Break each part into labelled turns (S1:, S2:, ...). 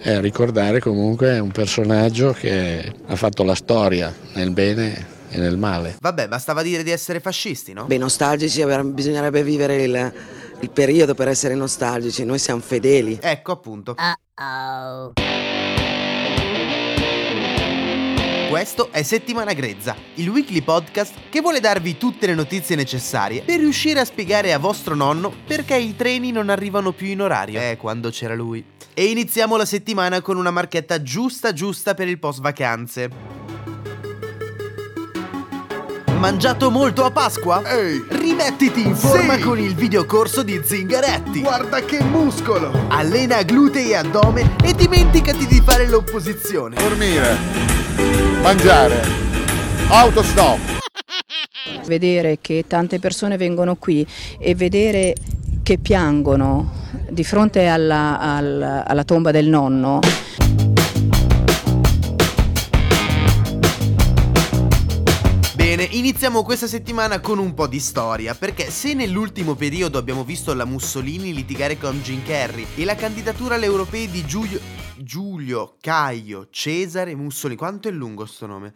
S1: Eh, ricordare comunque un personaggio che ha fatto la storia nel bene e nel male.
S2: Vabbè, bastava dire di essere fascisti, no?
S3: Beh, nostalgici bisognerebbe vivere il, il periodo per essere nostalgici, noi siamo fedeli.
S2: Ecco appunto.
S4: Uh-oh.
S2: Questo è Settimana Grezza, il weekly podcast che vuole darvi tutte le notizie necessarie per riuscire a spiegare a vostro nonno perché i treni non arrivano più in orario. Eh, quando c'era lui. E iniziamo la settimana con una marchetta giusta giusta per il post vacanze. Mangiato molto a Pasqua?
S5: Ehi!
S2: Rimettiti in forma
S5: Sì!
S2: con il videocorso di Zingaretti.
S5: Guarda che muscolo!
S2: Allena glutei e addome e dimenticati di fare l'opposizione.
S5: Dormire, mangiare, autostop.
S6: Vedere che tante persone vengono qui e vedere che piangono di fronte alla, al- alla tomba del nonno.
S2: Bene, iniziamo questa settimana con un po' di storia, perché se nell'ultimo periodo abbiamo visto la Mussolini litigare con Jim Carrey e la candidatura alle europee di Giulio, Giulio Caio Cesare Mussolini, quanto è lungo sto nome?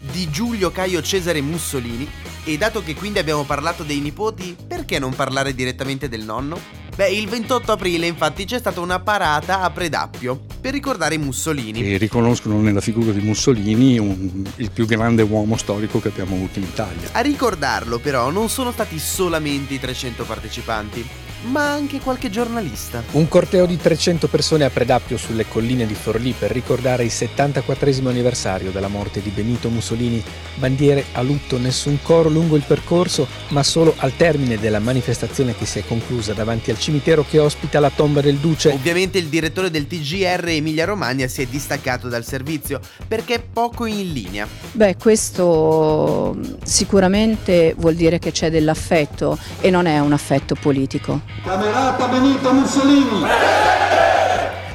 S2: Di Giulio Caio Cesare Mussolini, e dato che quindi abbiamo parlato dei nipoti, perché non parlare direttamente del nonno? Beh, il 28 aprile infatti c'è stata una parata a Predappio per ricordare Mussolini.
S1: E riconoscono nella figura di Mussolini un- il più grande uomo storico che abbiamo avuto in Italia.
S2: A ricordarlo però non sono stati solamente i 300 partecipanti, ma anche qualche giornalista.
S7: Un corteo di 300 persone a Predappio sulle colline di Forlì per ricordare il 74 anniversario della morte di Benito Mussolini. Bandiere a lutto, nessun coro lungo il percorso, ma solo al termine della manifestazione che si è conclusa davanti al cimitero che ospita la tomba del duce.
S2: Ovviamente il direttore del TGR Emilia Romagna si è distaccato dal servizio perché è poco in linea.
S6: Beh, questo sicuramente vuol dire che c'è dell'affetto e non è un affetto politico.
S8: Camerata Benito Mussolini!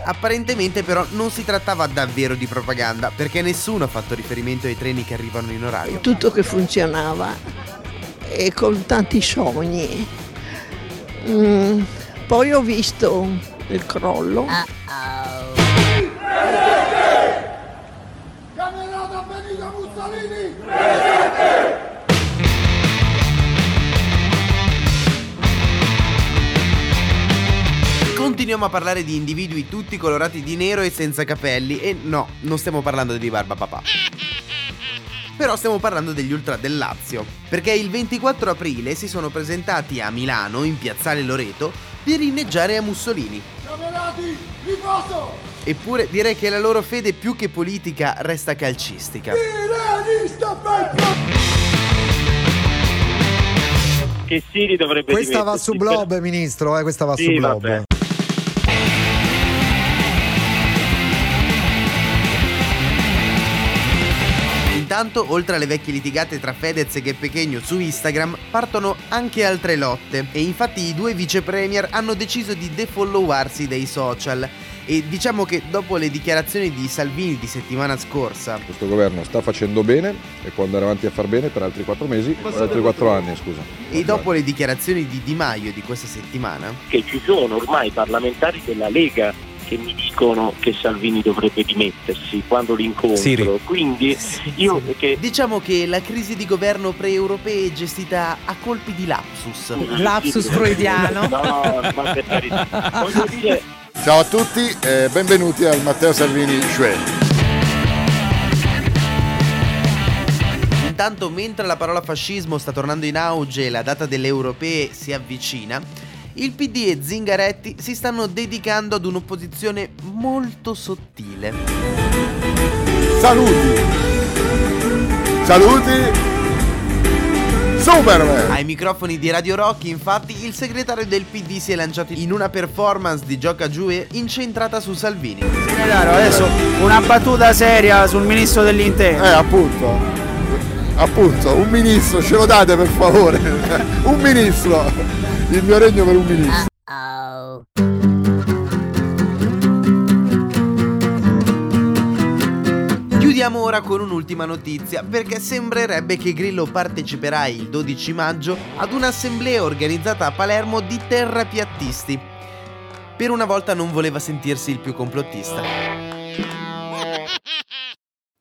S2: Apparentemente però non si trattava davvero di propaganda perché nessuno ha fatto riferimento ai treni che arrivano in orario.
S9: tutto che funzionava e con tanti sogni. Mm, poi ho visto il crollo.
S8: Camerata Benito Mussolini!
S2: Continuiamo a parlare di individui tutti colorati di nero e senza capelli e no, non stiamo parlando di Barba Papà. Però stiamo parlando degli ultra del Lazio, perché il 24 aprile si sono presentati a Milano, in piazzale Loreto, per inneggiare a Mussolini.
S8: Camerati, riposo!
S2: Eppure direi che la loro fede più che politica resta calcistica.
S10: Che Siri dovrebbe
S11: Questa va su Blob, ministro, eh, questa va
S10: Sì,
S11: su Blob.
S10: vabbè.
S2: Intanto, oltre alle vecchie litigate tra Fedez e Gheppe Chegno su Instagram, partono anche altre lotte. E infatti i due vice premier hanno deciso di defollowarsi dai social. E diciamo che dopo le dichiarazioni di Salvini di settimana scorsa.
S12: Questo governo sta facendo bene e può andare avanti a far bene per altri quattro mesi, per altri quattro anni, scusa.
S2: e dopo le dichiarazioni di Di Maio di questa settimana.
S10: Che ci sono ormai parlamentari della Lega che mi dicono che Salvini dovrebbe dimettersi quando li incontro.
S2: Siri.
S10: Quindi io che
S2: Diciamo che la crisi di governo pre-europee è gestita a colpi di lapsus.
S10: Lapsus freudiano. No, ma per carità. Voglio dire
S12: Ciao a tutti e benvenuti al Matteo Salvini Show.
S2: Intanto, mentre la parola fascismo sta tornando in auge e la data delle europee si avvicina, il PD e Zingaretti si stanno dedicando ad un'opposizione molto sottile.
S12: Saluti! Saluti!
S5: Superman!
S2: Ai microfoni di Radio Rock, infatti, il segretario del PD si è lanciato in una performance di Gioca Giù e incentrata su Salvini.
S4: Segretario, adesso una battuta seria sul ministro dell'interno.
S5: Eh, appunto. Appunto, un ministro, ce lo date per favore. un ministro. Il mio regno per un ministro.
S2: Chiudiamo ora con un'ultima notizia, perché sembrerebbe che Grillo parteciperà il 12 maggio ad un'assemblea organizzata a Palermo di terrapiattisti. Per una volta non voleva sentirsi il più complottista.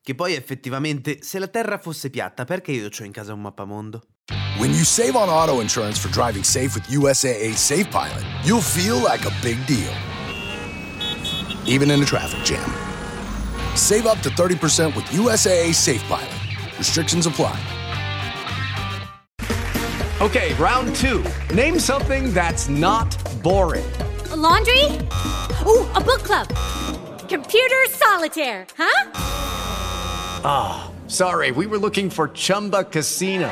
S2: Che poi effettivamente, se la Terra fosse piatta, perché io ho in casa un mappamondo?
S11: When you save on auto insurance for driving safe with USAA Safe Pilot, you'll feel like a big deal. Even in a traffic jam. Save up to 30% with USAA Safe Pilot. Restrictions apply.
S13: Okay, round two. Name something that's not boring.
S14: A laundry? Ooh, a book club. Computer solitaire, huh?
S13: Ah, sorry, we were looking for Chumba Casino.